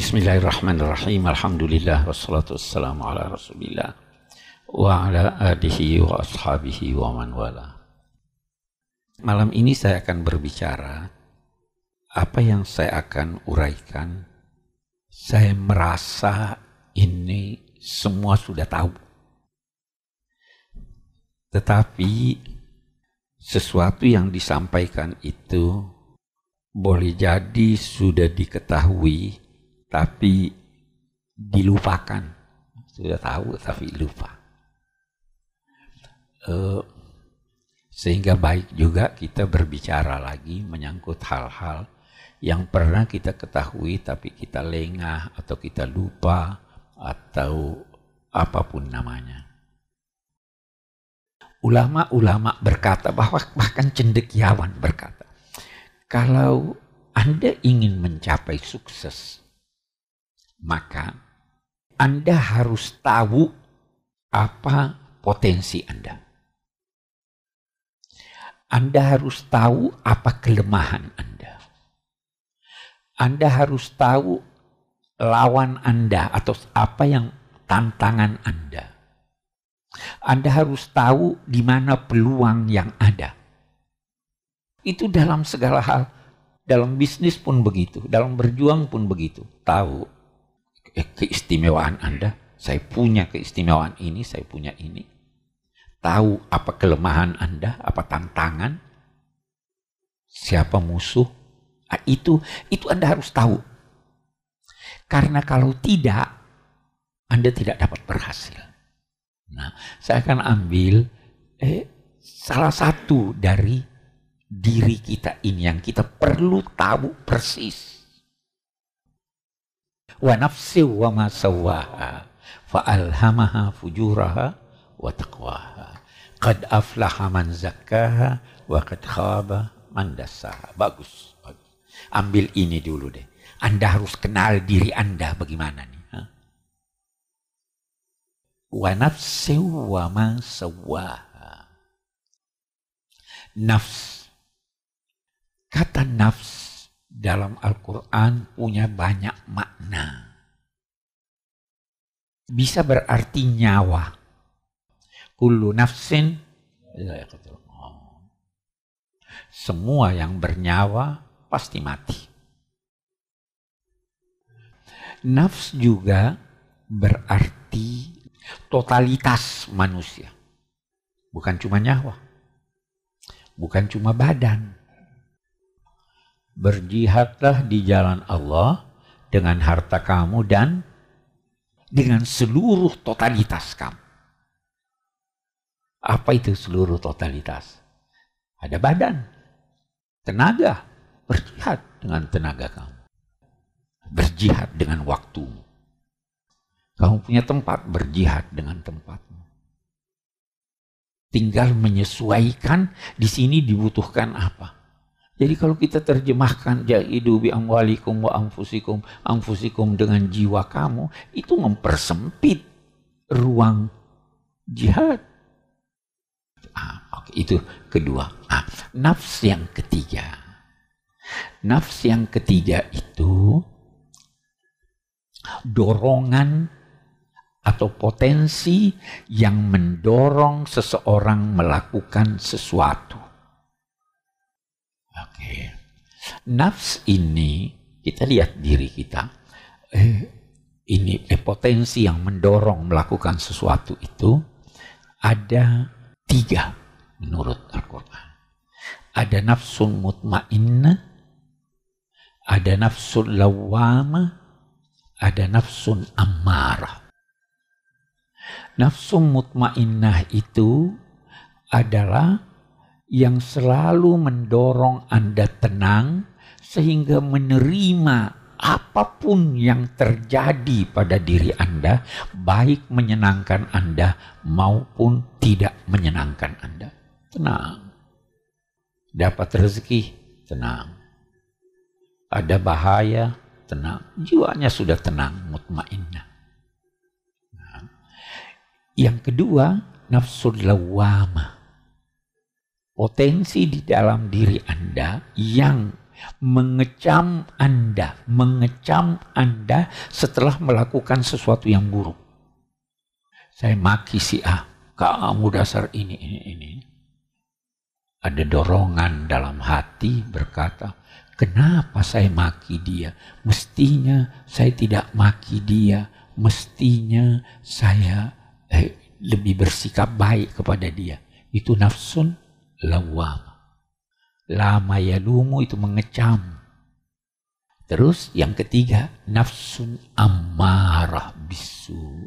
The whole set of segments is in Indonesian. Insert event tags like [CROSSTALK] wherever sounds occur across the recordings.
Bismillahirrahmanirrahim. Alhamdulillah wassalatu wassalamu ala Rasulillah wa ala alihi wa ashabihi wa man wala. Malam ini saya akan berbicara apa yang saya akan uraikan. Saya merasa ini semua sudah tahu. Tetapi sesuatu yang disampaikan itu boleh jadi sudah diketahui tapi dilupakan. Sudah tahu tapi lupa. Uh, sehingga baik juga kita berbicara lagi menyangkut hal-hal yang pernah kita ketahui tapi kita lengah atau kita lupa atau apa pun namanya. Ulama-ulama berkata bahwa bahkan cendekiawan berkata, kalau Anda ingin mencapai sukses, maka Anda harus tahu apa potensi Anda. Anda harus tahu apa kelemahan Anda. Anda harus tahu lawan Anda atau apa yang tantangan Anda. Anda harus tahu di mana peluang yang ada. Itu dalam segala hal. Dalam bisnis pun begitu, dalam berjuang pun begitu. Tahu keistimewaan Anda. Saya punya keistimewaan ini, saya punya ini. Tahu apa kelemahan Anda, apa tantangan, siapa musuh. Nah, itu itu Anda harus tahu. Karena kalau tidak, Anda tidak dapat berhasil. Nah, saya akan ambil eh, salah satu dari diri kita ini yang kita perlu tahu persis wa nafsi wa ma sawaha fa alhamaha fujuraha wa taqwaha. Qad aflaha man zakkaha wa qad khaba man dassaha. Bagus, bagus. Ambil ini dulu deh. Anda harus kenal diri anda bagaimana nih ha? wa nafsi wa ma sawaha nafs. Kata nafs dalam Al-Quran punya banyak makna. Bisa berarti nyawa. Kullu nafsin semua yang bernyawa pasti mati. Nafs juga berarti totalitas manusia. Bukan cuma nyawa. Bukan cuma badan berjihadlah di jalan Allah dengan harta kamu dan dengan seluruh totalitas kamu. Apa itu seluruh totalitas? Ada badan, tenaga, berjihad dengan tenaga kamu. Berjihad dengan waktumu. Kamu punya tempat, berjihad dengan tempatmu. Tinggal menyesuaikan di sini dibutuhkan apa jadi kalau kita terjemahkan jahidu bi amwalikum wa anfusikum, anfusikum dengan jiwa kamu, itu mempersempit ruang jihad. Ah, oke, itu kedua. Ah, nafs yang ketiga. Nafs yang ketiga itu dorongan atau potensi yang mendorong seseorang melakukan sesuatu. Oke. Nafs ini kita lihat diri kita. Eh, ini eh, potensi yang mendorong melakukan sesuatu itu ada tiga menurut Al-Quran. Ada nafsun mutmainnah, ada nafsun lawama, ada nafsun ammarah. Nafsun mutmainnah itu adalah yang selalu mendorong Anda tenang sehingga menerima apa pun yang terjadi pada diri Anda, baik menyenangkan Anda maupun tidak menyenangkan Anda. Tenang. Dapat rezeki, tenang. Ada bahaya, tenang. Jiwanya sudah tenang, mutmainnah. Nah. Yang kedua, nafsul lawamah potensi di dalam diri Anda yang mengecam Anda, mengecam Anda setelah melakukan sesuatu yang buruk. Saya maki si A, kamu dasar ini, ini, ini. Ada dorongan dalam hati berkata, kenapa saya maki dia? Mestinya saya tidak maki dia, mestinya saya eh, lebih bersikap baik kepada dia. Itu nafsun lawam. Lama yalumu itu mengecam. Terus yang ketiga, nafsun ammarah bisu.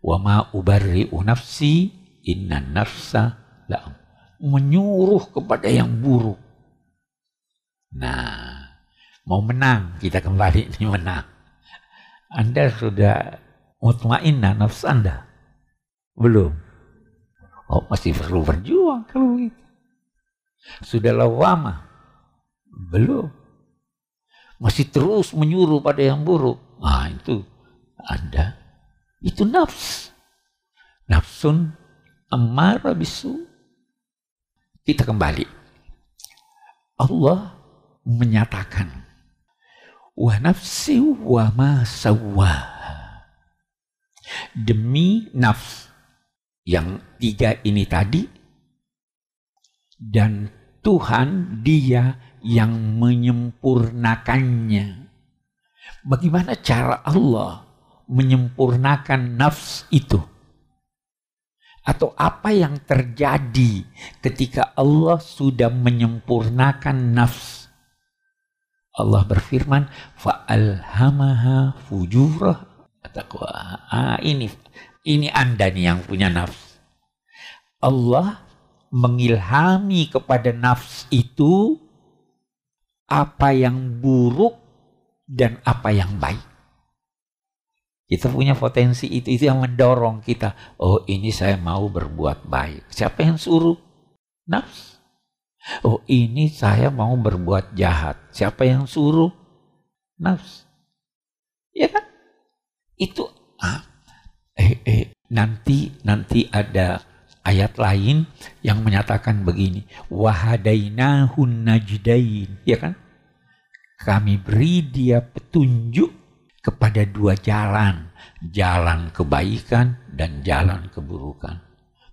Wa ma ubarri'u nafsi inna nafsa la menyuruh kepada yang buruk. Nah, mau menang, kita kembali [LAUGHS] ini menang. Anda sudah mutmainnah nafs Anda? Belum. Oh, masih perlu berjuang kalau begitu. Sudah lama? Belum. Masih terus menyuruh pada yang buruk. Ah itu Anda. Itu nafs. Nafsun ammara bisu. Kita kembali. Allah menyatakan wa nafsi wa ma demi nafs yang tiga ini tadi dan Tuhan dia yang menyempurnakannya. Bagaimana cara Allah menyempurnakan nafs itu? Atau apa yang terjadi ketika Allah sudah menyempurnakan nafs? Allah berfirman, fa'alhamaha fujurah. Ah, ini ini Anda nih yang punya nafs. Allah mengilhami kepada nafs itu apa yang buruk dan apa yang baik. Kita punya potensi itu, itu yang mendorong kita. Oh ini saya mau berbuat baik. Siapa yang suruh? Nafs. Oh ini saya mau berbuat jahat. Siapa yang suruh? Nafs. Ya kan? Itu ah, eh, eh, nanti nanti ada ayat lain yang menyatakan begini. Wahadainahun najdain. Ya kan? Kami beri dia petunjuk kepada dua jalan. Jalan kebaikan dan jalan keburukan.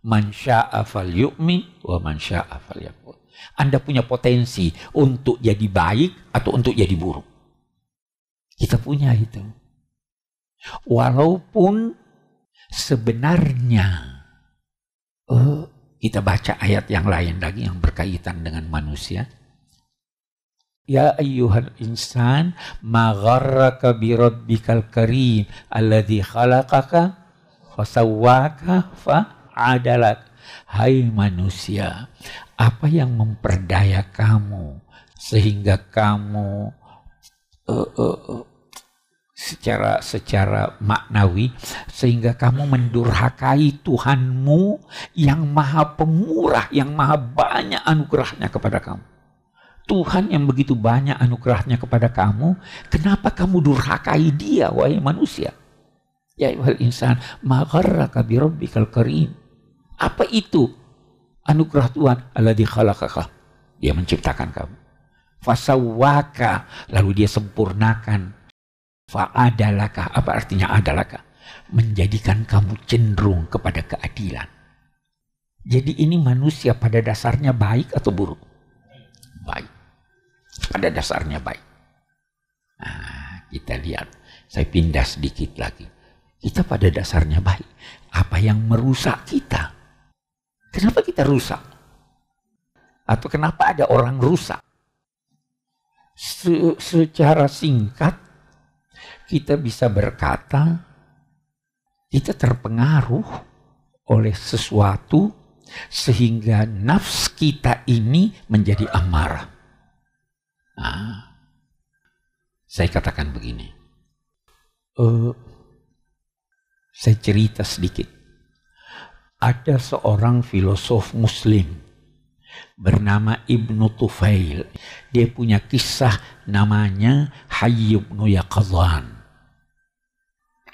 Man syaa falyu'min wa man syaa falyakfur. Anda punya potensi untuk jadi baik atau untuk jadi buruk? Kita punya itu. Walaupun sebenarnya Oh, kita baca ayat yang lain lagi yang berkaitan dengan manusia. Ya ayyuhal insan ma gharraka bi rabbikal karim alladhi khalaqaka fasawwaka fa'adalak. Hai manusia, apa yang memperdaya kamu sehingga kamu uh, uh, uh, secara secara maknawi sehingga kamu mendurhakai Tuhanmu yang maha pemurah yang maha banyak anugerahnya kepada kamu. Tuhan yang begitu banyak anugerahnya kepada kamu kenapa kamu durhakai dia wahai manusia? Ya wahai insan magharraka bi rabbikal karim. Apa itu anugerah Tuhan? Alladzi khalaqaka. Dia menciptakan kamu. Fasawwaka. Lalu dia sempurnakan Fa'adalaka, apa artinya adalaka? Menjadikan kamu cenderung kepada keadilan. Jadi ini manusia pada dasarnya baik atau buruk? Baik. Pada dasarnya baik. Nah, kita lihat. Saya pindah sedikit lagi. Kita pada dasarnya baik. Apa yang merusak kita? Kenapa kita rusak? Atau kenapa ada orang rusak? Se secara singkat, kita bisa berkata kita terpengaruh oleh sesuatu sehingga nafs kita ini menjadi amarah. Nah, saya katakan begini. Uh, saya cerita sedikit. Ada seorang filosof muslim bernama Ibnu Tufail. Dia punya kisah namanya Hayyubnu Yaqadhan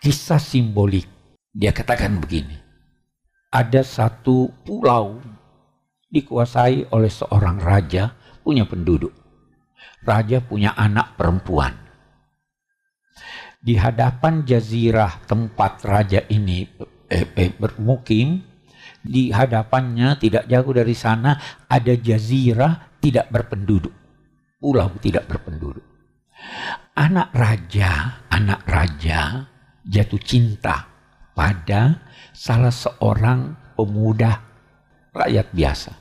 kisah simbolik. Dia katakan begini. Ada satu pulau dikuasai oleh seorang raja punya penduduk. Raja punya anak perempuan. Di hadapan jazirah tempat raja ini eh, eh, bermukim, di hadapannya tidak jauh dari sana ada jazirah tidak berpenduduk. Pulau tidak berpenduduk. Anak raja, anak raja jatuh cinta pada salah seorang pemuda rakyat biasa.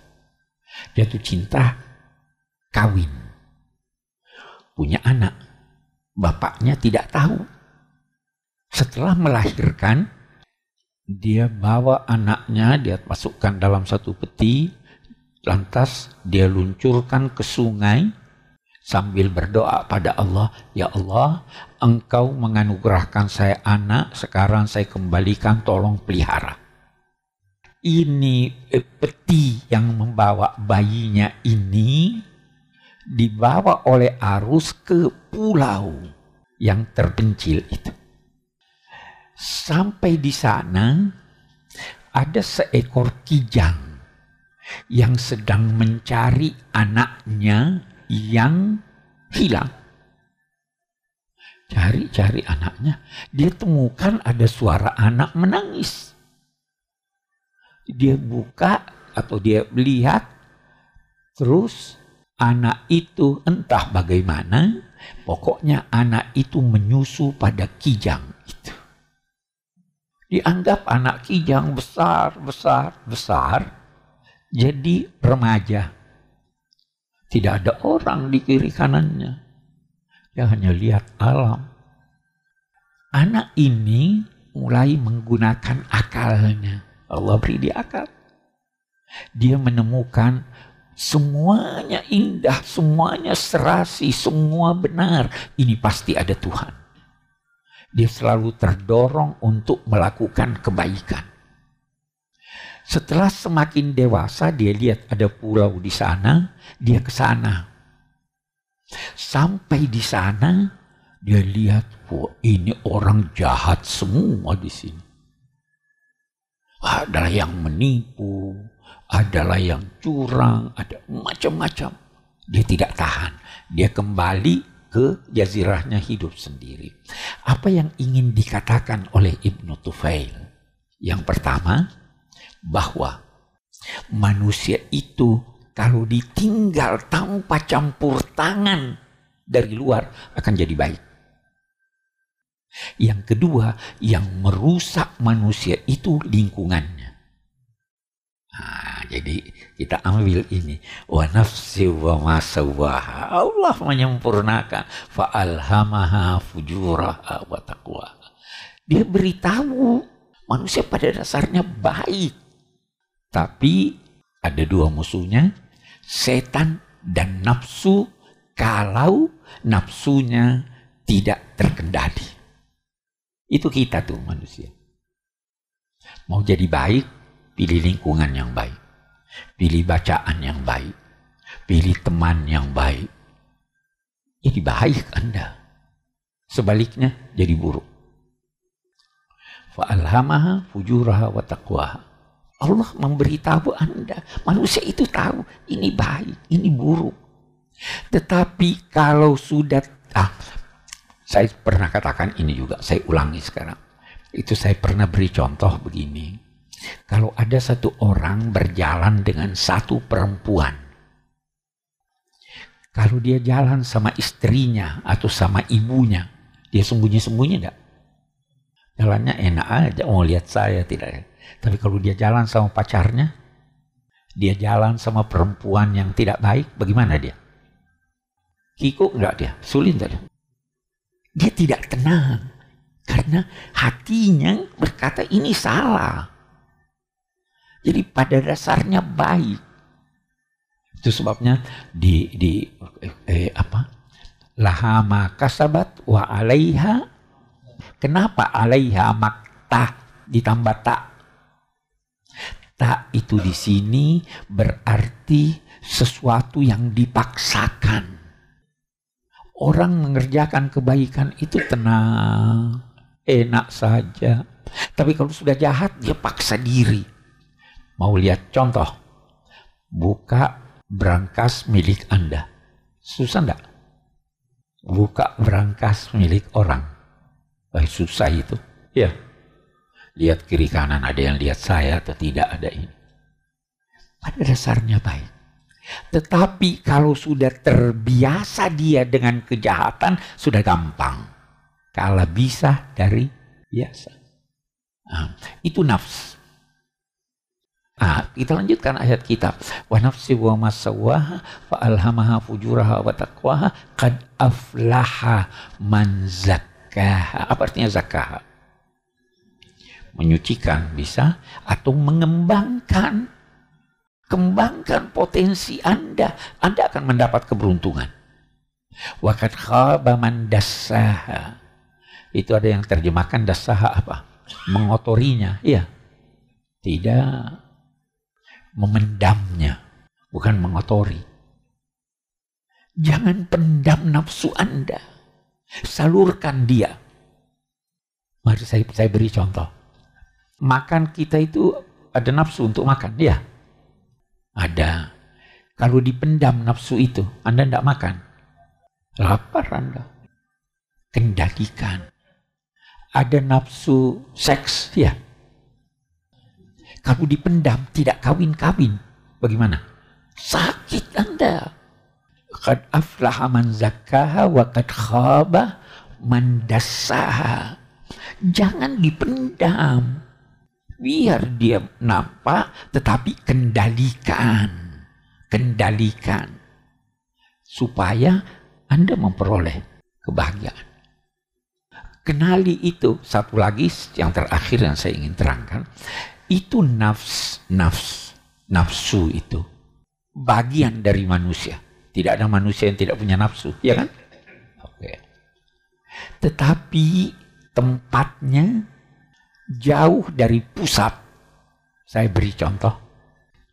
Jatuh cinta, kawin. Punya anak. Bapaknya tidak tahu. Setelah melahirkan, dia bawa anaknya, dia masukkan dalam satu peti, lantas dia luncurkan ke sungai sambil berdoa pada Allah, Ya Allah, engkau menganugerahkan saya anak, sekarang saya kembalikan tolong pelihara ini eh, peti yang membawa bayinya ini dibawa oleh arus ke pulau yang terpencil itu. Sampai di sana ada seekor kijang yang sedang mencari anaknya yang hilang. Cari-cari anaknya, dia temukan ada suara anak menangis. Dia buka atau dia lihat terus anak itu entah bagaimana pokoknya anak itu menyusu pada kijang itu. Dianggap anak kijang besar besar besar jadi remaja tidak ada orang di kiri kanannya dia hanya lihat alam anak ini mulai menggunakan akalnya Allah beri dia akal. Dia menemukan semuanya indah, semuanya serasi, semua benar. Ini pasti ada Tuhan. Dia selalu terdorong untuk melakukan kebaikan. Setelah semakin dewasa, dia lihat ada pulau di sana, dia ke sana. Sampai di sana, dia lihat, wah ini orang jahat semua di sini adalah yang menipu, adalah yang curang, ada macam-macam. Dia tidak tahan. Dia kembali ke jazirahnya hidup sendiri. Apa yang ingin dikatakan oleh Ibnu Tufail? Yang pertama, bahwa manusia itu kalau ditinggal tanpa campur tangan dari luar akan jadi baik. Yang kedua, yang merusak manusia itu lingkungannya. Nah, jadi kita ambil ini wa nafsi wa masawaha. Allah menyempurnakan fa'alhamaha fujuraha wa taqwa. Dia beritahu manusia pada dasarnya baik. Tapi ada dua musuhnya, setan dan nafsu kalau nafsunya tidak terkendali. Itu kita tuh manusia. Mau jadi baik, pilih lingkungan yang baik. Pilih bacaan yang baik. Pilih teman yang baik. Jadi baik Anda. Sebaliknya jadi buruk. Fa'alhamaha fujuraha wa taqwaha. Allah memberitahu Anda. Manusia itu tahu ini baik, ini buruk. Tetapi kalau sudah ah, saya pernah katakan ini juga, saya ulangi sekarang. Itu saya pernah beri contoh begini. Kalau ada satu orang berjalan dengan satu perempuan, kalau dia jalan sama istrinya atau sama ibunya, dia sembunyi-sembunyi enggak? Jalannya enak aja, mau lihat saya tidak. Tapi kalau dia jalan sama pacarnya, dia jalan sama perempuan yang tidak baik, bagaimana dia? Kikuk enggak dia? Sulit enggak dia? dia tidak tenang karena hatinya berkata ini salah. Jadi pada dasarnya baik. Itu sebabnya di di eh, apa? Lahama kasabat wa alaiha. Kenapa alaiha makta ditambah tak? Tak itu di sini berarti sesuatu yang dipaksakan orang mengerjakan kebaikan itu tenang, enak saja. Tapi kalau sudah jahat, dia paksa diri. Mau lihat contoh? Buka brankas milik Anda. Susah enggak? buka berangkas milik orang. Wah, susah itu. Ya. Lihat kiri kanan ada yang lihat saya atau tidak ada ini. Pada dasarnya baik. Tetapi kalau sudah terbiasa dia dengan kejahatan, sudah gampang. Kalau bisa dari biasa. Nah, itu nafs. Nah, kita lanjutkan ayat kita. Wa nafsi wa masawaha fa alhamaha fujuraha wa taqwaha qad aflaha man zakkaha. Apa artinya zakkaha? Menyucikan bisa atau mengembangkan. Kembangkan potensi Anda. Anda akan mendapat keberuntungan. Wa qad khaba man dassaha. Itu ada yang terjemahkan dasaha apa? Mengotorinya. Iya. Tidak memendamnya, bukan mengotori. Jangan pendam nafsu Anda. Salurkan dia. Mari saya, saya beri contoh. Makan kita itu ada nafsu untuk makan, ya? Ada. Kalau dipendam nafsu itu, Anda tidak makan. Lapar Anda. Kendalikan. Ada nafsu seks, ya? Kalau dipendam tidak kawin-kawin. Bagaimana? Sakit Anda. Qad aflaha man zakkaha wa qad khaba man dassaha. Jangan dipendam. Biar dia nampak tetapi kendalikan. Kendalikan. Supaya Anda memperoleh kebahagiaan. Kenali itu. Satu lagi yang terakhir yang saya ingin terangkan itu nafs, nafs, nafsu itu bagian dari manusia. Tidak ada manusia yang tidak punya nafsu, ya kan? Oke. Tetapi tempatnya jauh dari pusat. Saya beri contoh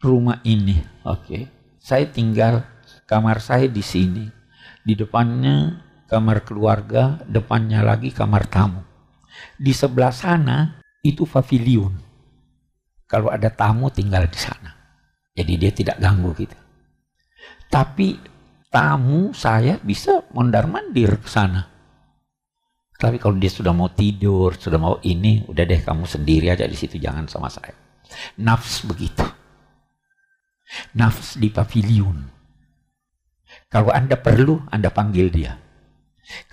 rumah ini, oke. Saya tinggal kamar saya di sini. Di depannya kamar keluarga, depannya lagi kamar tamu. Di sebelah sana itu pavilion kalau ada tamu tinggal di sana. Jadi dia tidak ganggu kita. Tapi tamu saya bisa mondar mandir ke sana. Tapi kalau dia sudah mau tidur, sudah mau ini, udah deh kamu sendiri aja di situ, jangan sama saya. Nafs begitu. Nafs di pavilion. Kalau Anda perlu, Anda panggil dia.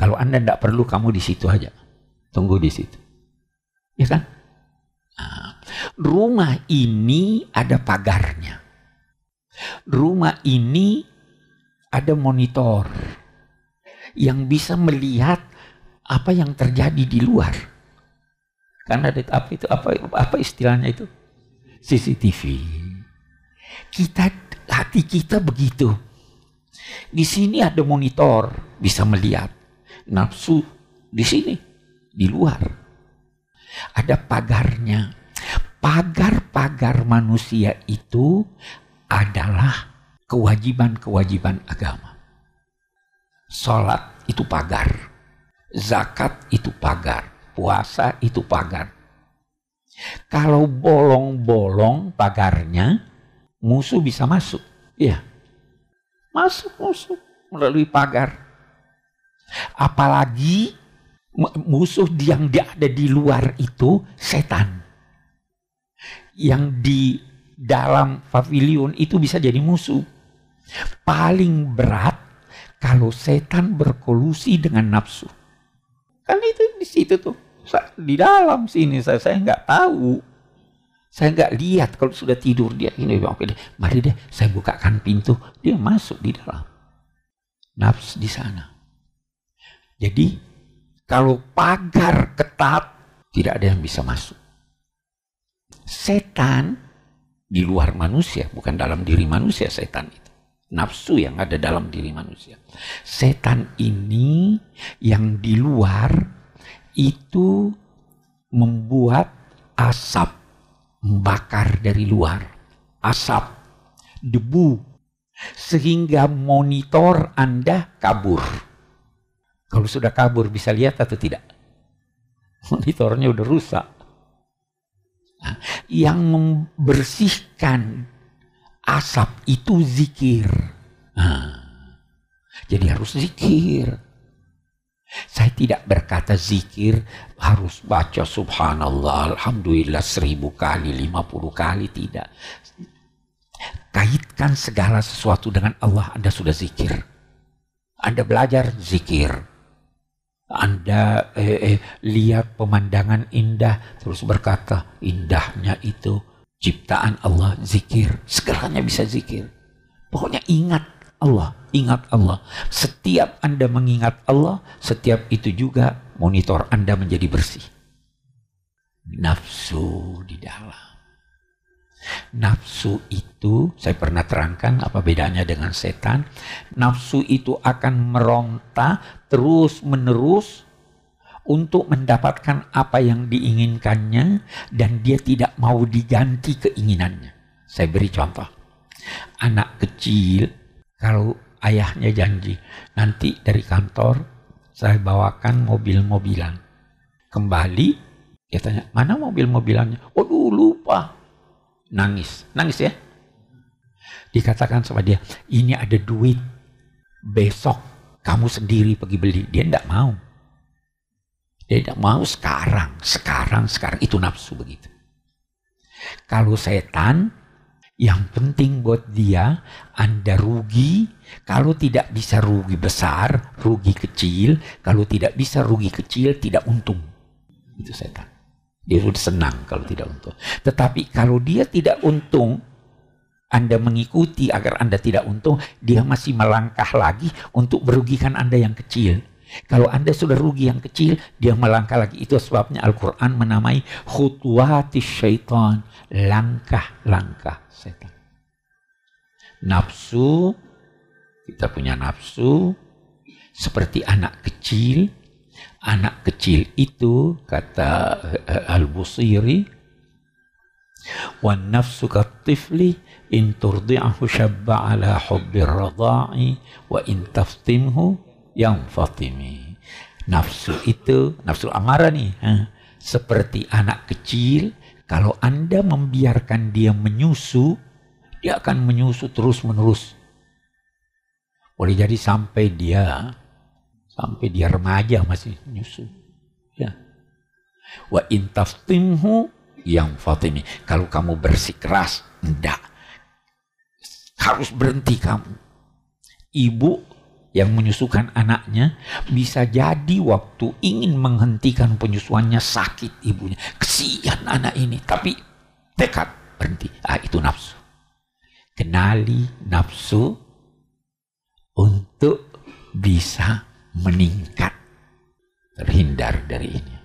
Kalau Anda tidak perlu, kamu di situ aja. Tunggu di situ. Ya kan? Nah, rumah ini ada pagarnya. Rumah ini ada monitor yang bisa melihat apa yang terjadi di luar. Karena ada apa itu apa apa istilahnya itu? CCTV. Kita hati kita begitu. Di sini ada monitor bisa melihat nafsu di sini di luar ada pagarnya. Pagar-pagar manusia itu adalah kewajiban-kewajiban agama. Salat itu pagar, zakat itu pagar, puasa itu pagar. Kalau bolong-bolong pagarnya, musuh bisa masuk. Iya. Masuk musuh melalui pagar. Apalagi musuh yang ada di luar itu setan. Yang di dalam pavilion itu bisa jadi musuh. Paling berat kalau setan berkolusi dengan nafsu. Kan itu di situ tuh. Di dalam sini saya saya nggak tahu. Saya nggak lihat kalau sudah tidur dia ini oke deh, mari deh saya bukakan pintu, dia masuk di dalam. Nafs di sana. Jadi kalau pagar ketat, tidak ada yang bisa masuk. Setan di luar manusia, bukan dalam diri manusia setan itu. Nafsu yang ada dalam diri manusia. Setan ini yang di luar itu membuat asap membakar dari luar. Asap, debu, sehingga monitor Anda kabur kalau sudah kabur bisa lihat atau tidak? [LAUGHS] Monitornya udah rusak. Nah, yang membersihkan asap itu zikir. Nah, jadi harus zikir. Saya tidak berkata zikir harus baca subhanallah, alhamdulillah seribu kali, lima puluh kali, tidak. Kaitkan segala sesuatu dengan Allah, Anda sudah zikir. Anda belajar zikir. Anda eh, eh, lihat pemandangan indah, terus berkata, indahnya itu ciptaan Allah, zikir. Segalanya bisa zikir. Pokoknya ingat Allah, ingat Allah. Setiap Anda mengingat Allah, setiap itu juga monitor Anda menjadi bersih. Nafsu di dalam. Nafsu itu, saya pernah terangkan apa bedanya dengan setan. Nafsu itu akan meronta terus menerus untuk mendapatkan apa yang diinginkannya dan dia tidak mau diganti keinginannya. Saya beri contoh. Anak kecil kalau ayahnya janji, nanti dari kantor saya bawakan mobil-mobilan. Kembali, dia tanya, mana mobil-mobilannya? Waduh, lupa. Nangis, nangis ya. Dikatakan sama dia, ini ada duit, besok kamu sendiri pergi beli. Dia tidak mau. Dia tidak mau sekarang, sekarang, sekarang. Itu nafsu begitu. Kalau setan, yang penting buat dia, Anda rugi. Kalau tidak bisa rugi besar, rugi kecil. Kalau tidak bisa rugi kecil, tidak untung. Itu setan. Dia sudah senang kalau tidak untung. Tetapi kalau dia tidak untung, Anda mengikuti agar Anda tidak untung, dia masih melangkah lagi untuk merugikan Anda yang kecil. Kalau Anda sudah rugi yang kecil, dia melangkah lagi. Itu sebabnya Al-Quran menamai khutwati syaitan. Langkah-langkah setan. Nafsu, kita punya nafsu seperti anak kecil. Anak kecil itu kata uh, Al-Busiri wan nafsu katifli in turdi'ahu shabba ala hubbi radha'i wa in taftimhu yang fatimi. Nafsu itu, nafsu amarah nih, ha? seperti anak kecil kalau Anda membiarkan dia menyusu, dia akan menyusu terus-menerus. Boleh jadi sampai dia sampai dia remaja masih menyusu. Ya. Wa intaftimhu yang Fatimi. Kalau kamu bersikeras, enggak. Harus berhenti kamu. Ibu yang menyusukan anaknya bisa jadi waktu ingin menghentikan penyusuannya sakit ibunya. Kesian anak ini, tapi tekad berhenti. Ah itu nafsu. Kenali nafsu untuk bisa meningkat terhindar dari ini.